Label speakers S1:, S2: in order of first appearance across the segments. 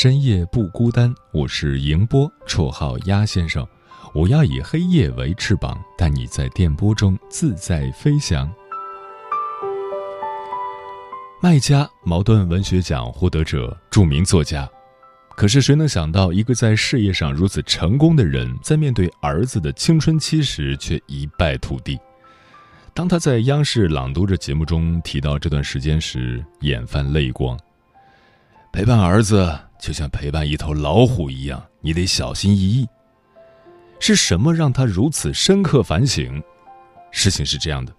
S1: 深夜不孤单，我是迎波，绰号鸭先生。我要以黑夜为翅膀，带你在电波中自在飞翔。麦家茅盾文学奖获得者，著名作家。可是谁能想到，一个在事业上如此成功的人，在面对儿子的青春期时，却一败涂地。当他在央视朗读者节目中提到这段时间时，眼泛泪光。陪伴儿子。就像陪伴一头老虎一样，你得小心翼翼。是什么让他如此深刻反省？事情是这样的：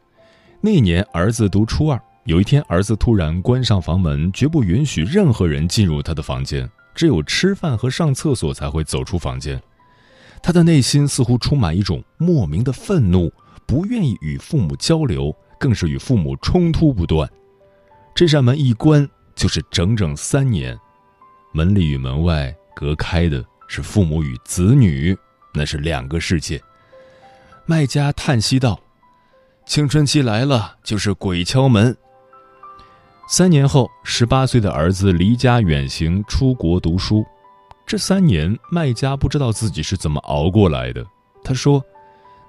S1: 那年儿子读初二，有一天儿子突然关上房门，绝不允许任何人进入他的房间，只有吃饭和上厕所才会走出房间。他的内心似乎充满一种莫名的愤怒，不愿意与父母交流，更是与父母冲突不断。这扇门一关，就是整整三年。门里与门外隔开的是父母与子女，那是两个世界。卖家叹息道：“青春期来了，就是鬼敲门。”三年后，十八岁的儿子离家远行出国读书，这三年，卖家不知道自己是怎么熬过来的。他说：“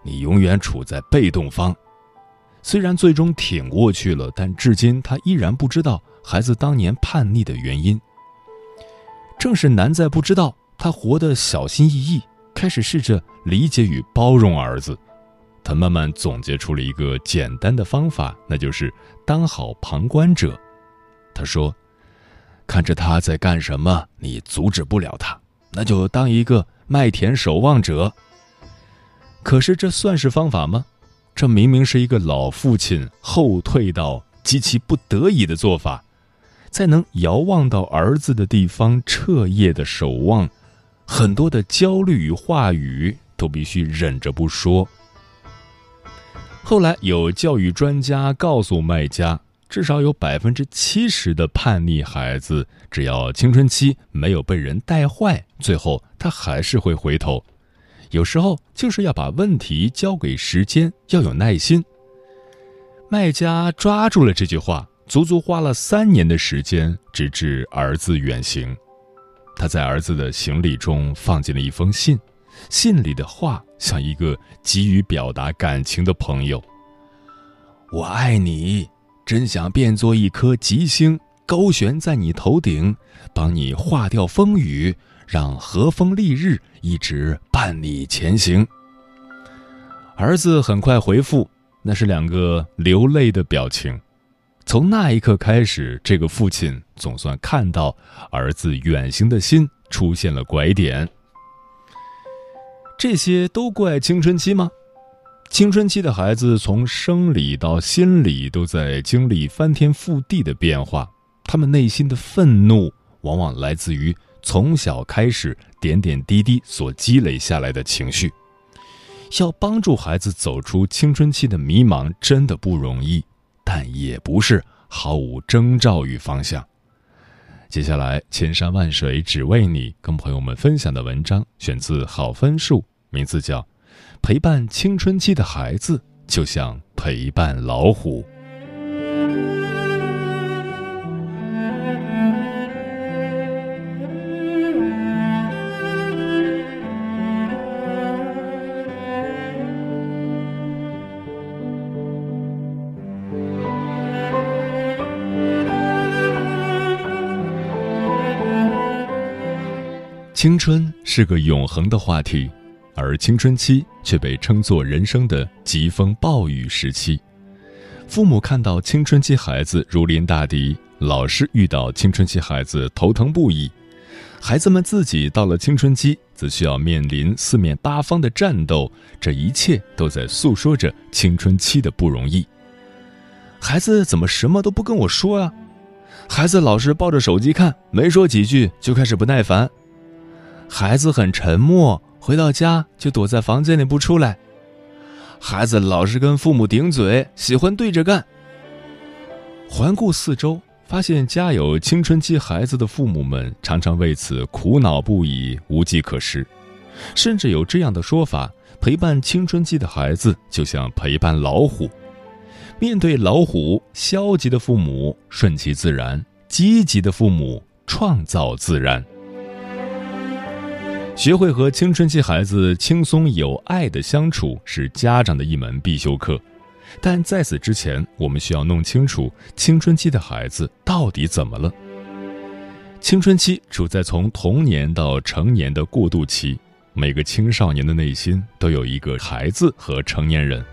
S1: 你永远处在被动方。”虽然最终挺过去了，但至今他依然不知道孩子当年叛逆的原因。正是难在不知道，他活得小心翼翼，开始试着理解与包容儿子。他慢慢总结出了一个简单的方法，那就是当好旁观者。他说：“看着他在干什么，你阻止不了他，那就当一个麦田守望者。”可是这算是方法吗？这明明是一个老父亲后退到极其不得已的做法。在能遥望到儿子的地方彻夜的守望，很多的焦虑与话语都必须忍着不说。后来有教育专家告诉卖家，至少有百分之七十的叛逆孩子，只要青春期没有被人带坏，最后他还是会回头。有时候就是要把问题交给时间，要有耐心。卖家抓住了这句话。足足花了三年的时间，直至儿子远行。他在儿子的行李中放进了一封信，信里的话像一个急于表达感情的朋友：“我爱你，真想变作一颗吉星，高悬在你头顶，帮你化掉风雨，让和风丽日一直伴你前行。”儿子很快回复，那是两个流泪的表情。从那一刻开始，这个父亲总算看到儿子远行的心出现了拐点。这些都怪青春期吗？青春期的孩子从生理到心理都在经历翻天覆地的变化，他们内心的愤怒往往来自于从小开始点点滴滴所积累下来的情绪。要帮助孩子走出青春期的迷茫，真的不容易。但也不是毫无征兆与方向。接下来，千山万水只为你，跟朋友们分享的文章选自好分数，名字叫《陪伴青春期的孩子就像陪伴老虎》。青春是个永恒的话题，而青春期却被称作人生的疾风暴雨时期。父母看到青春期孩子如临大敌，老师遇到青春期孩子头疼不已，孩子们自己到了青春期，则需要面临四面八方的战斗，这一切都在诉说着青春期的不容易。孩子怎么什么都不跟我说啊？孩子老是抱着手机看，没说几句就开始不耐烦。孩子很沉默，回到家就躲在房间里不出来。孩子老是跟父母顶嘴，喜欢对着干。环顾四周，发现家有青春期孩子的父母们常常为此苦恼不已，无计可施。甚至有这样的说法：陪伴青春期的孩子，就像陪伴老虎。面对老虎，消极的父母顺其自然，积极的父母创造自然。学会和青春期孩子轻松有爱的相处，是家长的一门必修课。但在此之前，我们需要弄清楚青春期的孩子到底怎么了。青春期处在从童年到成年的过渡期，每个青少年的内心都有一个孩子和成年人，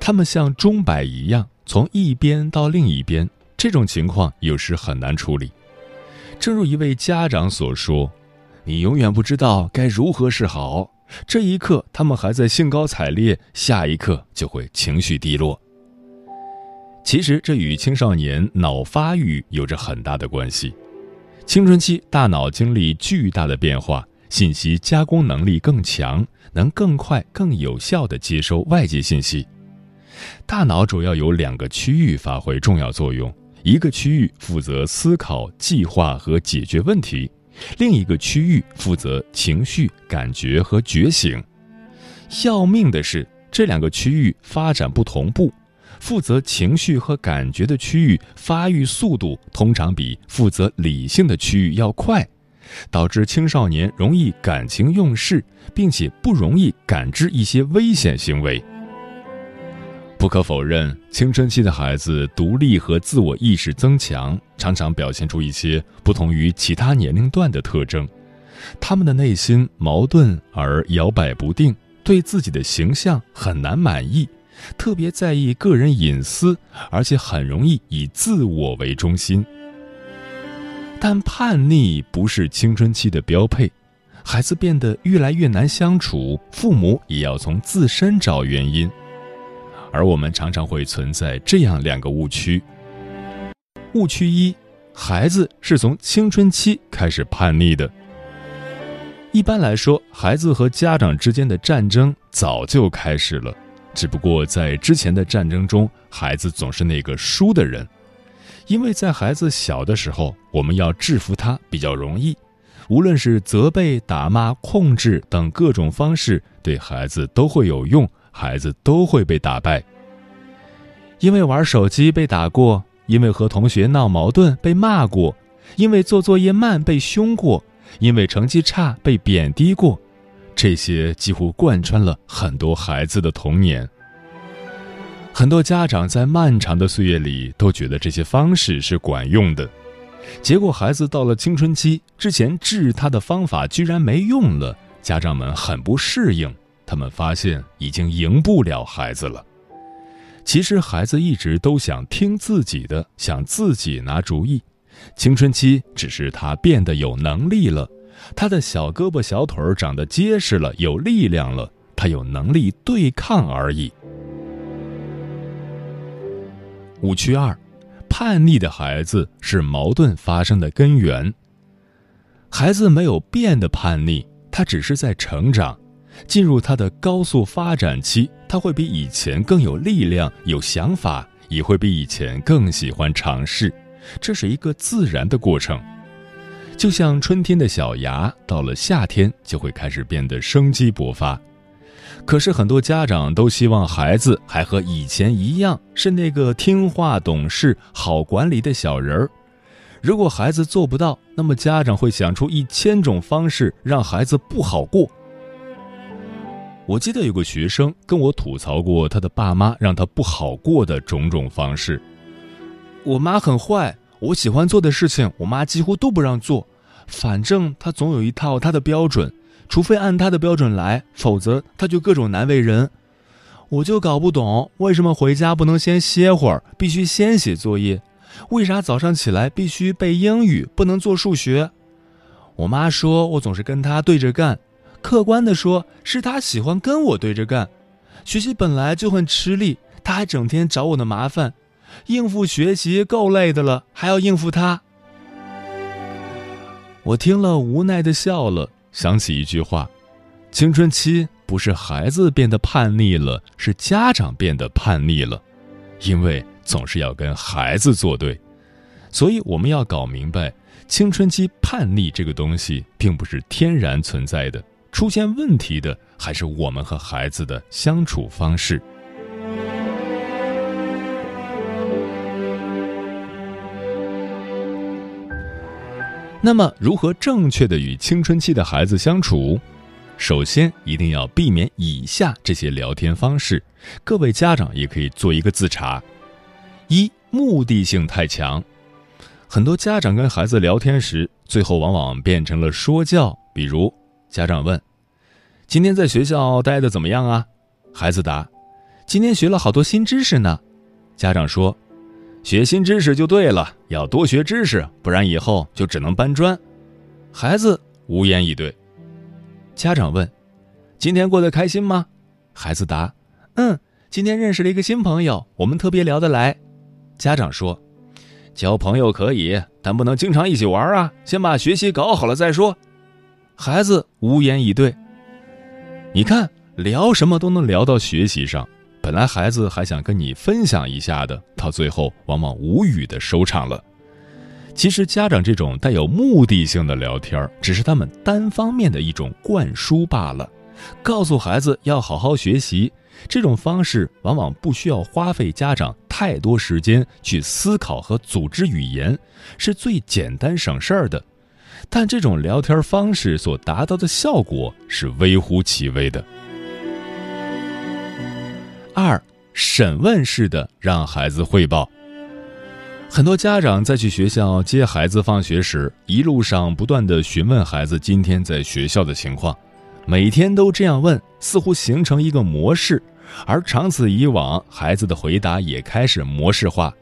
S1: 他们像钟摆一样从一边到另一边，这种情况有时很难处理。正如一位家长所说。你永远不知道该如何是好。这一刻，他们还在兴高采烈；下一刻，就会情绪低落。其实，这与青少年脑发育有着很大的关系。青春期大脑经历巨大的变化，信息加工能力更强，能更快、更有效地接收外界信息。大脑主要有两个区域发挥重要作用，一个区域负责思考、计划和解决问题。另一个区域负责情绪、感觉和觉醒。要命的是，这两个区域发展不同步。负责情绪和感觉的区域发育速度通常比负责理性的区域要快，导致青少年容易感情用事，并且不容易感知一些危险行为。不可否认，青春期的孩子独立和自我意识增强，常常表现出一些不同于其他年龄段的特征。他们的内心矛盾而摇摆不定，对自己的形象很难满意，特别在意个人隐私，而且很容易以自我为中心。但叛逆不是青春期的标配，孩子变得越来越难相处，父母也要从自身找原因。而我们常常会存在这样两个误区：误区一，孩子是从青春期开始叛逆的。一般来说，孩子和家长之间的战争早就开始了，只不过在之前的战争中，孩子总是那个输的人，因为在孩子小的时候，我们要制服他比较容易，无论是责备、打骂、控制等各种方式，对孩子都会有用。孩子都会被打败，因为玩手机被打过，因为和同学闹矛盾被骂过，因为做作业慢被凶过，因为成绩差被贬低过，这些几乎贯穿了很多孩子的童年。很多家长在漫长的岁月里都觉得这些方式是管用的，结果孩子到了青春期之前治他的方法居然没用了，家长们很不适应。他们发现已经赢不了孩子了。其实孩子一直都想听自己的，想自己拿主意。青春期只是他变得有能力了，他的小胳膊小腿长得结实了，有力量了，他有能力对抗而已。误区二：叛逆的孩子是矛盾发生的根源。孩子没有变得叛逆，他只是在成长。进入他的高速发展期，他会比以前更有力量、有想法，也会比以前更喜欢尝试。这是一个自然的过程，就像春天的小芽，到了夏天就会开始变得生机勃发。可是很多家长都希望孩子还和以前一样，是那个听话、懂事、好管理的小人儿。如果孩子做不到，那么家长会想出一千种方式让孩子不好过。我记得有个学生跟我吐槽过他的爸妈让他不好过的种种方式。我妈很坏，我喜欢做的事情，我妈几乎都不让做。反正她总有一套她的标准，除非按她的标准来，否则她就各种难为人。我就搞不懂为什么回家不能先歇会儿，必须先写作业？为啥早上起来必须背英语，不能做数学？我妈说我总是跟他对着干，客观的说，是他喜欢跟我对着干。学习本来就很吃力，他还整天找我的麻烦，应付学习够累的了，还要应付他。我听了无奈的笑了，想起一句话：青春期不是孩子变得叛逆了，是家长变得叛逆了，因为总是要跟孩子作对，所以我们要搞明白，青春期叛逆这个东西并不是天然存在的，出现问题的还是我们和孩子的相处方式。那么，如何正确的与青春期的孩子相处？首先，一定要避免以下这些聊天方式。各位家长也可以做一个自查：一、目的性太强。很多家长跟孩子聊天时，最后往往变成了说教。比如，家长问：“今天在学校待的怎么样啊？”孩子答：“今天学了好多新知识呢。”家长说。学新知识就对了，要多学知识，不然以后就只能搬砖。孩子无言以对。家长问：“今天过得开心吗？”孩子答：“嗯，今天认识了一个新朋友，我们特别聊得来。”家长说：“交朋友可以，但不能经常一起玩啊，先把学习搞好了再说。”孩子无言以对。你看，聊什么都能聊到学习上。本来孩子还想跟你分享一下的，到最后往往无语的收场了。其实家长这种带有目的性的聊天，只是他们单方面的一种灌输罢了。告诉孩子要好好学习，这种方式往往不需要花费家长太多时间去思考和组织语言，是最简单省事儿的。但这种聊天方式所达到的效果是微乎其微的。二审问式的让孩子汇报。很多家长在去学校接孩子放学时，一路上不断的询问孩子今天在学校的情况，每天都这样问，似乎形成一个模式，而长此以往，孩子的回答也开始模式化。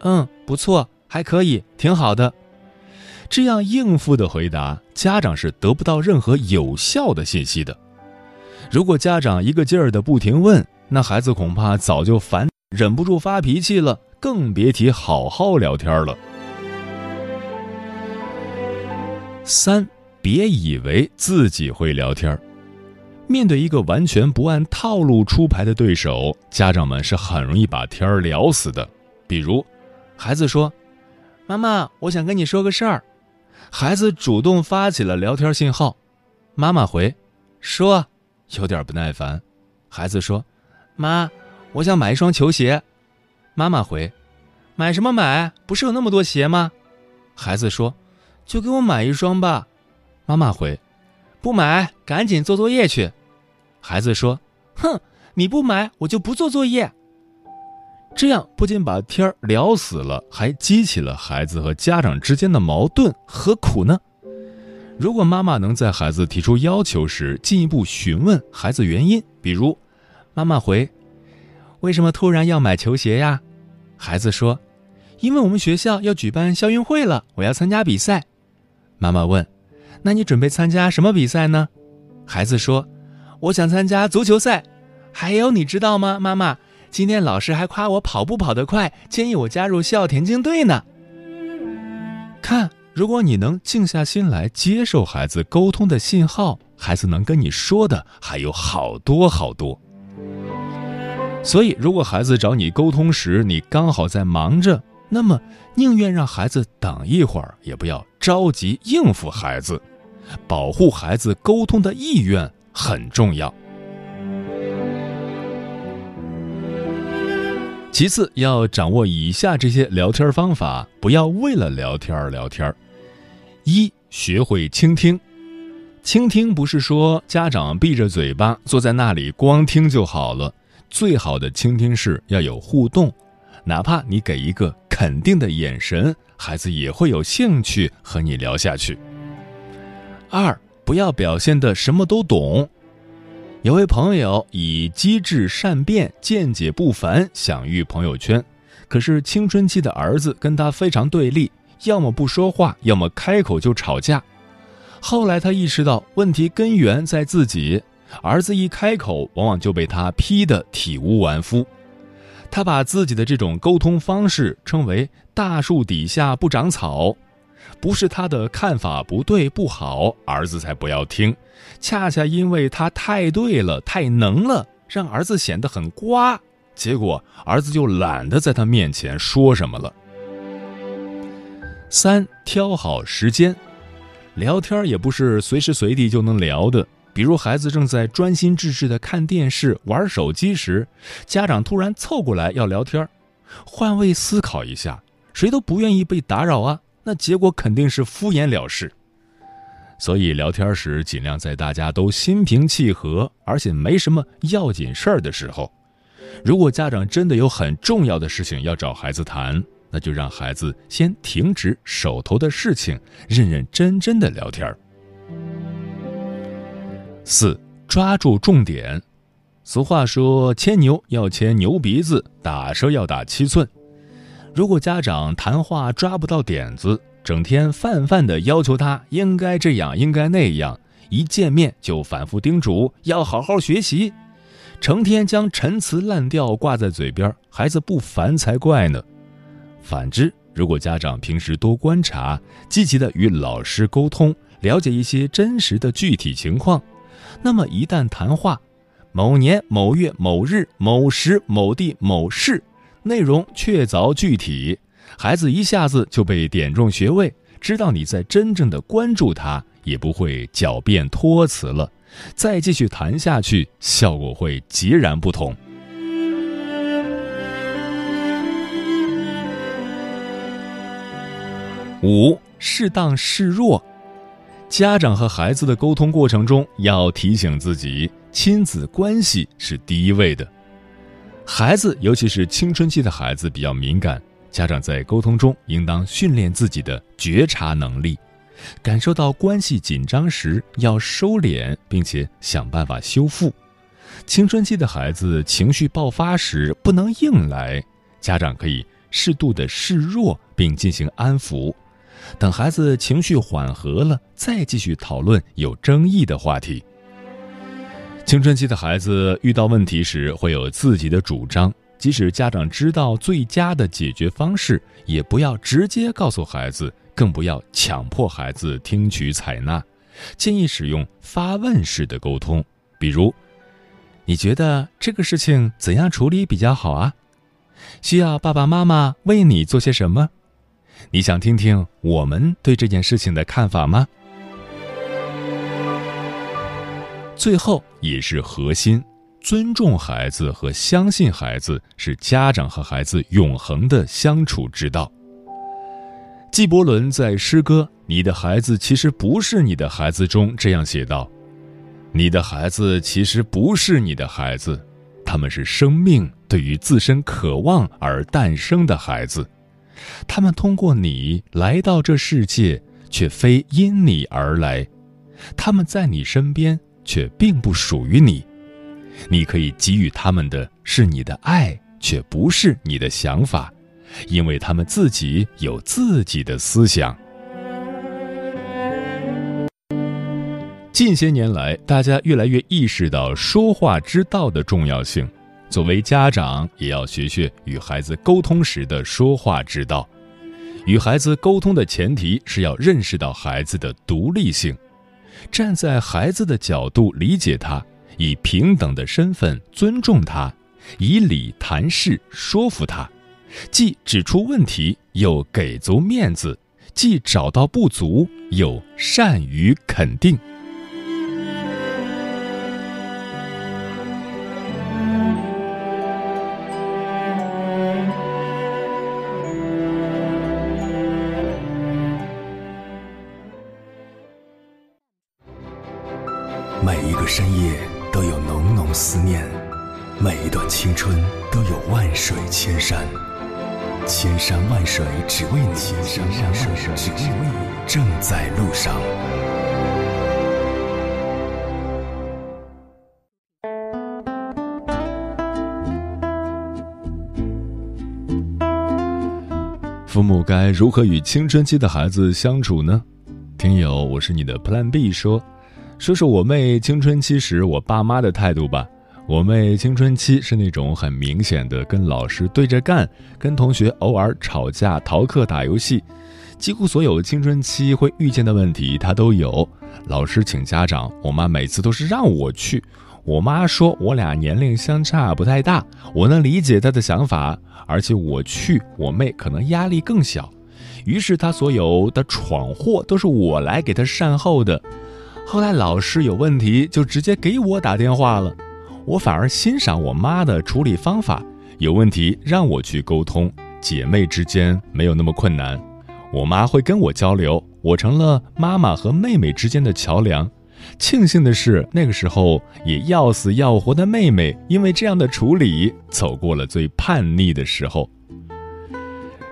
S1: 嗯，不错，还可以，挺好的。这样应付的回答，家长是得不到任何有效的信息的。如果家长一个劲儿的不停问，那孩子恐怕早就烦，忍不住发脾气了，更别提好好聊天了。三，别以为自己会聊天面对一个完全不按套路出牌的对手，家长们是很容易把天儿聊死的。比如，孩子说：“妈妈，我想跟你说个事儿。”孩子主动发起了聊天信号，妈妈回：“说。”有点不耐烦，孩子说。妈，我想买一双球鞋。妈妈回：“买什么买？不是有那么多鞋吗？”孩子说：“就给我买一双吧。”妈妈回：“不买，赶紧做作业去。”孩子说：“哼，你不买，我就不做作业。”这样不仅把天儿聊死了，还激起了孩子和家长之间的矛盾，何苦呢？如果妈妈能在孩子提出要求时进一步询问孩子原因，比如。妈妈回：“为什么突然要买球鞋呀？”孩子说：“因为我们学校要举办校运会了，我要参加比赛。”妈妈问：“那你准备参加什么比赛呢？”孩子说：“我想参加足球赛。”还有你知道吗，妈妈？今天老师还夸我跑步跑得快，建议我加入校田径队呢。看，如果你能静下心来接受孩子沟通的信号，孩子能跟你说的还有好多好多。所以，如果孩子找你沟通时，你刚好在忙着，那么宁愿让孩子等一会儿，也不要着急应付孩子。保护孩子沟通的意愿很重要。其次，要掌握以下这些聊天方法，不要为了聊天而聊天。一、学会倾听。倾听不是说家长闭着嘴巴坐在那里光听就好了。最好的倾听是要有互动，哪怕你给一个肯定的眼神，孩子也会有兴趣和你聊下去。二，不要表现的什么都懂。有位朋友以机智善变、见解不凡享誉朋友圈，可是青春期的儿子跟他非常对立，要么不说话，要么开口就吵架。后来他意识到问题根源在自己，儿子一开口，往往就被他批得体无完肤。他把自己的这种沟通方式称为“大树底下不长草”。不是他的看法不对不好，儿子才不要听。恰恰因为他太对了，太能了，让儿子显得很瓜。结果儿子就懒得在他面前说什么了。三挑好时间，聊天也不是随时随地就能聊的。比如孩子正在专心致志的看电视、玩手机时，家长突然凑过来要聊天，换位思考一下，谁都不愿意被打扰啊。那结果肯定是敷衍了事，所以聊天时尽量在大家都心平气和，而且没什么要紧事儿的时候。如果家长真的有很重要的事情要找孩子谈，那就让孩子先停止手头的事情，认认真真的聊天。四，抓住重点。俗话说：“牵牛要牵牛鼻子，打蛇要打七寸。”如果家长谈话抓不到点子，整天泛泛的要求他应该这样应该那样，一见面就反复叮嘱要好好学习，成天将陈词滥调挂在嘴边，孩子不烦才怪呢。反之，如果家长平时多观察，积极的与老师沟通，了解一些真实的具体情况，那么一旦谈话，某年某月某日某时某地某事。内容确凿具体，孩子一下子就被点中穴位，知道你在真正的关注他，也不会狡辩托辞了。再继续谈下去，效果会截然不同。五，适当示弱，家长和孩子的沟通过程中，要提醒自己，亲子关系是第一位的。孩子，尤其是青春期的孩子比较敏感，家长在沟通中应当训练自己的觉察能力，感受到关系紧张时要收敛，并且想办法修复。青春期的孩子情绪爆发时不能硬来，家长可以适度的示弱并进行安抚，等孩子情绪缓和了，再继续讨论有争议的话题。青春期的孩子遇到问题时会有自己的主张，即使家长知道最佳的解决方式，也不要直接告诉孩子，更不要强迫孩子听取采纳。建议使用发问式的沟通，比如：“你觉得这个事情怎样处理比较好啊？需要爸爸妈妈为你做些什么？你想听听我们对这件事情的看法吗？”最后也是核心，尊重孩子和相信孩子是家长和孩子永恒的相处之道。纪伯伦在诗歌《你的孩子其实不是你的孩子》中这样写道：“你的孩子其实不是你的孩子，他们是生命对于自身渴望而诞生的孩子，他们通过你来到这世界，却非因你而来，他们在你身边。”却并不属于你，你可以给予他们的是你的爱，却不是你的想法，因为他们自己有自己的思想。近些年来，大家越来越意识到说话之道的重要性，作为家长也要学学与孩子沟通时的说话之道。与孩子沟通的前提是要认识到孩子的独立性。站在孩子的角度理解他，以平等的身份尊重他，以理谈事说服他，既指出问题又给足面子，既找到不足又善于肯定。如何与青春期的孩子相处呢？听友，我是你的 Plan B 说，说说我妹青春期时我爸妈的态度吧。我妹青春期是那种很明显的跟老师对着干，跟同学偶尔吵架、逃课、打游戏，几乎所有青春期会遇见的问题她都有。老师请家长，我妈每次都是让我去。我妈说我俩年龄相差不太大，我能理解她的想法。而且我去，我妹可能压力更小，于是她所有的闯祸都是我来给她善后的。后来老师有问题就直接给我打电话了，我反而欣赏我妈的处理方法，有问题让我去沟通，姐妹之间没有那么困难。我妈会跟我交流，我成了妈妈和妹妹之间的桥梁。庆幸的是，那个时候也要死要活的妹妹，因为这样的处理，走过了最叛逆的时候。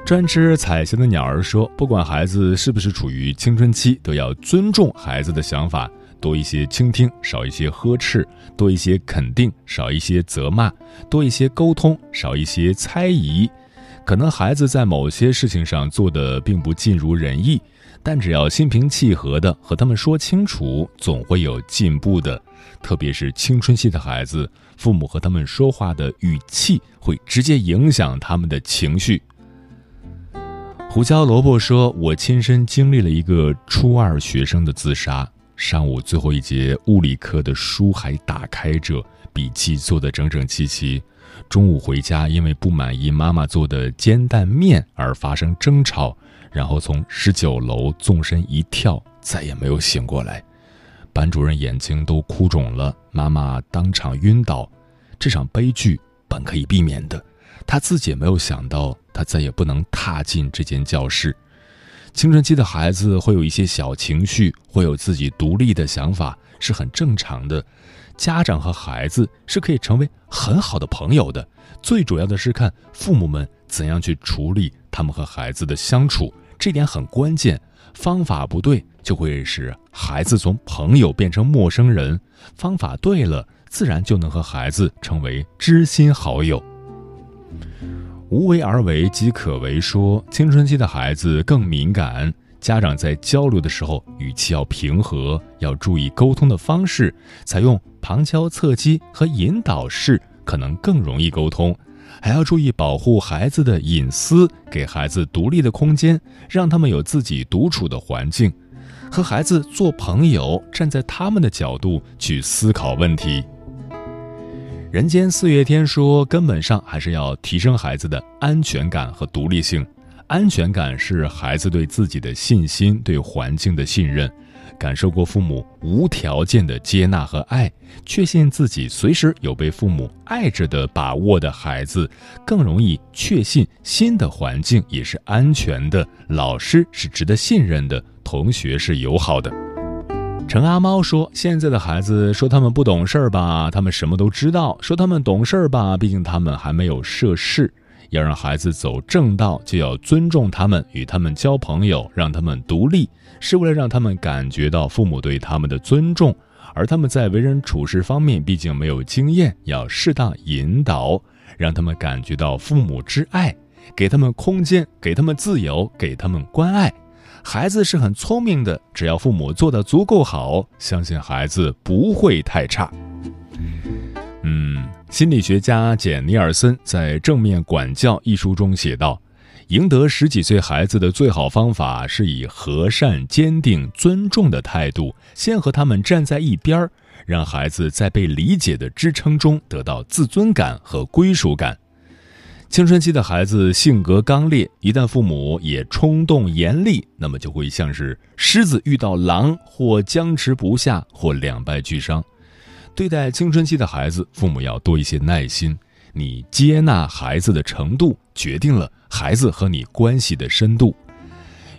S1: 专吃彩霞的鸟儿说：“不管孩子是不是处于青春期，都要尊重孩子的想法，多一些倾听，少一些呵斥；多一些肯定，少一些责骂；多一些沟通，少一些猜疑。可能孩子在某些事情上做的并不尽如人意。”但只要心平气和的和他们说清楚，总会有进步的。特别是青春期的孩子，父母和他们说话的语气会直接影响他们的情绪。胡椒萝卜说：“我亲身经历了一个初二学生的自杀。上午最后一节物理课的书还打开着，笔记做得整整齐齐。中午回家，因为不满意妈妈做的煎蛋面而发生争吵。”然后从十九楼纵身一跳，再也没有醒过来。班主任眼睛都哭肿了，妈妈当场晕倒。这场悲剧本可以避免的，他自己也没有想到，他再也不能踏进这间教室。青春期的孩子会有一些小情绪，会有自己独立的想法，是很正常的。家长和孩子是可以成为很好的朋友的，最主要的是看父母们怎样去处理他们和孩子的相处。这点很关键，方法不对就会使孩子从朋友变成陌生人，方法对了，自然就能和孩子成为知心好友。无为而为即可为，说青春期的孩子更敏感，家长在交流的时候语气要平和，要注意沟通的方式，采用旁敲侧击和引导式，可能更容易沟通。还要注意保护孩子的隐私，给孩子独立的空间，让他们有自己独处的环境，和孩子做朋友，站在他们的角度去思考问题。人间四月天说，根本上还是要提升孩子的安全感和独立性。安全感是孩子对自己的信心，对环境的信任。感受过父母无条件的接纳和爱，确信自己随时有被父母爱着的把握的孩子，更容易确信新的环境也是安全的，老师是值得信任的，同学是友好的。陈阿猫说：“现在的孩子说他们不懂事儿吧，他们什么都知道；说他们懂事儿吧，毕竟他们还没有涉世。”要让孩子走正道，就要尊重他们，与他们交朋友，让他们独立，是为了让他们感觉到父母对他们的尊重。而他们在为人处事方面毕竟没有经验，要适当引导，让他们感觉到父母之爱，给他们空间，给他们自由，给他们关爱。孩子是很聪明的，只要父母做得足够好，相信孩子不会太差。嗯。心理学家简·尼尔森在《正面管教》一书中写道：“赢得十几岁孩子的最好方法，是以和善、坚定、尊重的态度，先和他们站在一边儿，让孩子在被理解的支撑中得到自尊感和归属感。青春期的孩子性格刚烈，一旦父母也冲动严厉，那么就会像是狮子遇到狼，或僵持不下，或两败俱伤。”对待青春期的孩子，父母要多一些耐心。你接纳孩子的程度，决定了孩子和你关系的深度。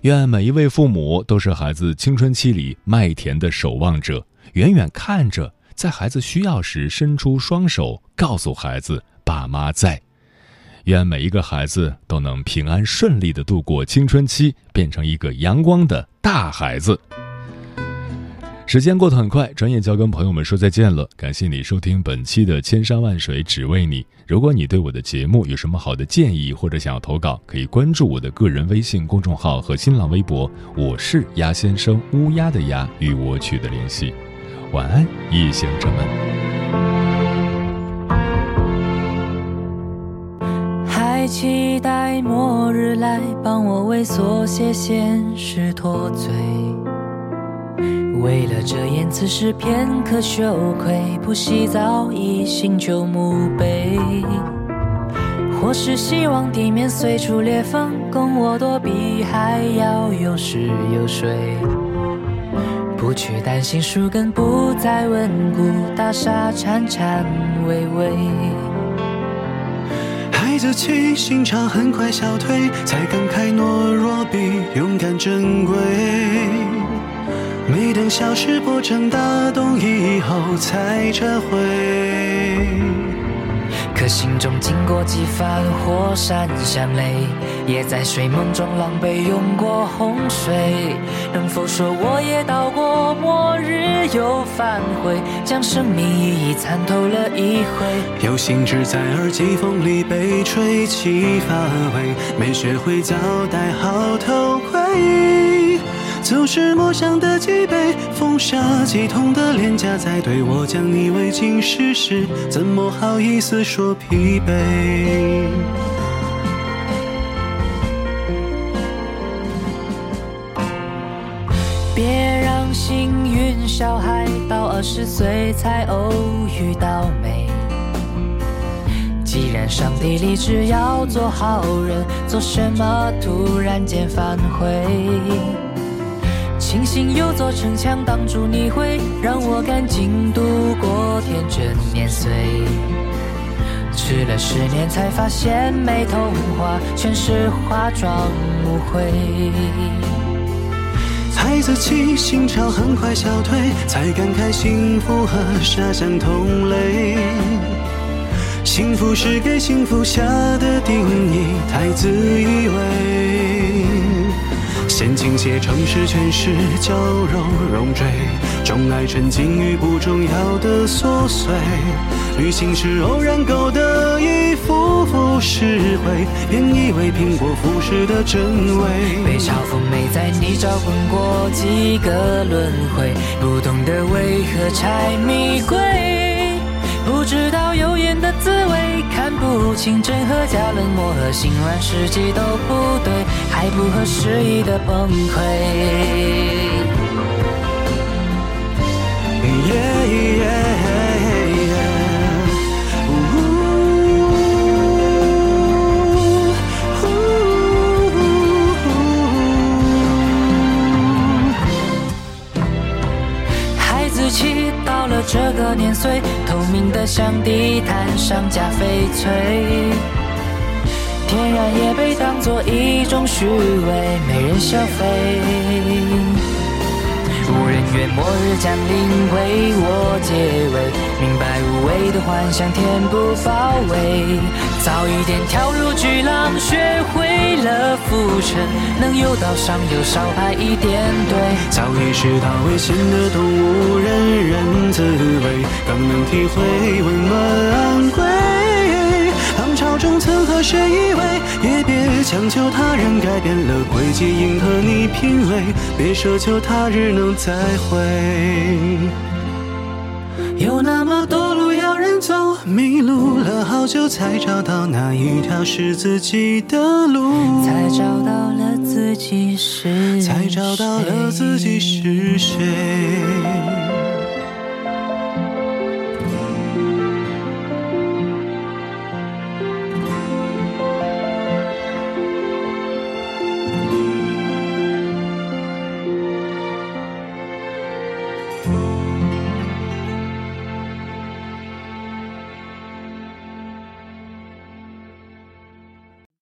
S1: 愿每一位父母都是孩子青春期里麦田的守望者，远远看着，在孩子需要时伸出双手，告诉孩子爸妈在。愿每一个孩子都能平安顺利地度过青春期，变成一个阳光的大孩子。时间过得很快，转眼就要跟朋友们说再见了。感谢你收听本期的《千山万水只为你》。如果你对我的节目有什么好的建议，或者想要投稿，可以关注我的个人微信公众号和新浪微博，我是鸭先生，乌鸦的鸭，与我取得联系。晚安，异行者
S2: 们。期待末日来帮我为所写现实脱罪。为了遮掩此时片刻羞愧，不惜早已醒旧墓碑，或是希望地面随处裂缝，供我躲避，还要有湿有水，不去担心树根不再稳固，大厦颤颤巍巍。
S3: 孩子气，心肠很快消退，才感慨懦弱比勇敢珍贵。每当小事破成大洞以后才撤回，
S2: 可心中经过几番火山相雷，也在睡梦中狼狈涌过洪水。能否说我也到过末日又返回，将生命一一参透了一回。
S3: 有心只在耳机风里被吹起发尾，没学会早戴好头盔。总是梦想的脊背，风沙激痛的脸颊，在对我讲你未经世事，怎么好意思说疲惫？
S2: 别让幸运小孩到二十岁才偶遇到美。既然上帝立志要做好人，做什么突然间反悔？庆幸有座城墙挡住你，会让我赶紧度过天真年岁。吃了十年才发现，没童话全是化妆误会。
S3: 孩子气，心潮很快消退，才感慨幸福和傻相同类。幸福是给幸福下的定义，太自以为。闲情写成诗，全是娇柔容坠，钟爱沉浸于不重要的琐碎。旅行是偶然勾得一幅幅诗绘，便以为苹果腐蚀的真伪。
S2: 被嘲讽没在你找滚过几个轮回，不懂得为何柴米贵。不清真和假，冷漠和心软，时机都不对，还不合时宜的崩溃。这个年岁，透明的像地毯，上加翡翠，天然也被当作一种虚伪，没人消费。无人愿末日降临为我结尾，明白无谓的幻想填不包围，早一点跳入巨浪，学会了浮沉，能游到上游少排一点队。
S3: 早已知道危险的动物人人自危，更能体会温暖安慰。潮中曾和谁依偎，也别强求他人改变了轨迹，迎合你品味，别奢求他日能再会。有那么多路要人走，迷路了好久才找到那一条是自己的路，
S2: 才找到了自己是，
S3: 才找到了自己是谁。